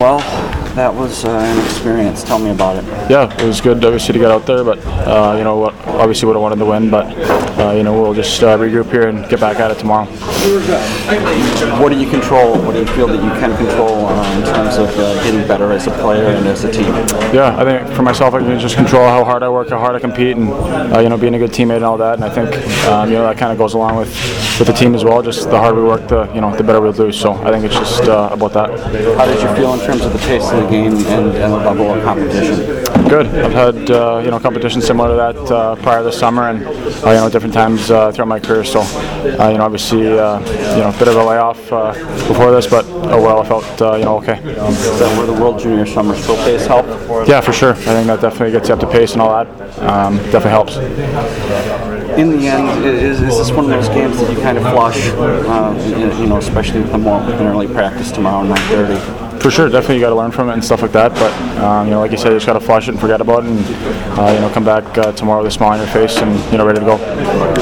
Well, that was uh, an experience. Tell me about it. Yeah, it was good obviously to get out there, but uh, you know what, obviously would have wanted to win, but uh, you know we'll just uh, regroup here and get back at it tomorrow. What do you control? What do you feel that you can control uh, in terms of uh, getting better as a player and as a team? Yeah, I think for myself I can just control how hard I work, how hard I compete, and uh, you know being a good teammate and all that. And I think um, you know that kind of goes along with with the team as well. Just the harder we work, the you know the better we'll do. So I think it's just uh, about that. How did you feel in terms of the pace of the game and, and the level of competition? Good. I've had uh, you know competition similar to that uh, prior this summer, and uh, you know different times uh, throughout my career. So uh, you know obviously uh, you know a bit of a layoff uh, before this, but overall I felt uh, you know okay. That where the World Junior Summer Still pace help? Yeah, for sure. I think that definitely gets you up to pace and all that. Um, definitely helps. In the end, is, is this one of those games that you kind of flush? Uh, you you know, especially with the more with an early practice tomorrow, 9:30. For sure, definitely you got to learn from it and stuff like that. But um, you know, like you said, you just got to flush it and forget about it, and uh, you know, come back uh, tomorrow with a smile on your face and you know, ready to go.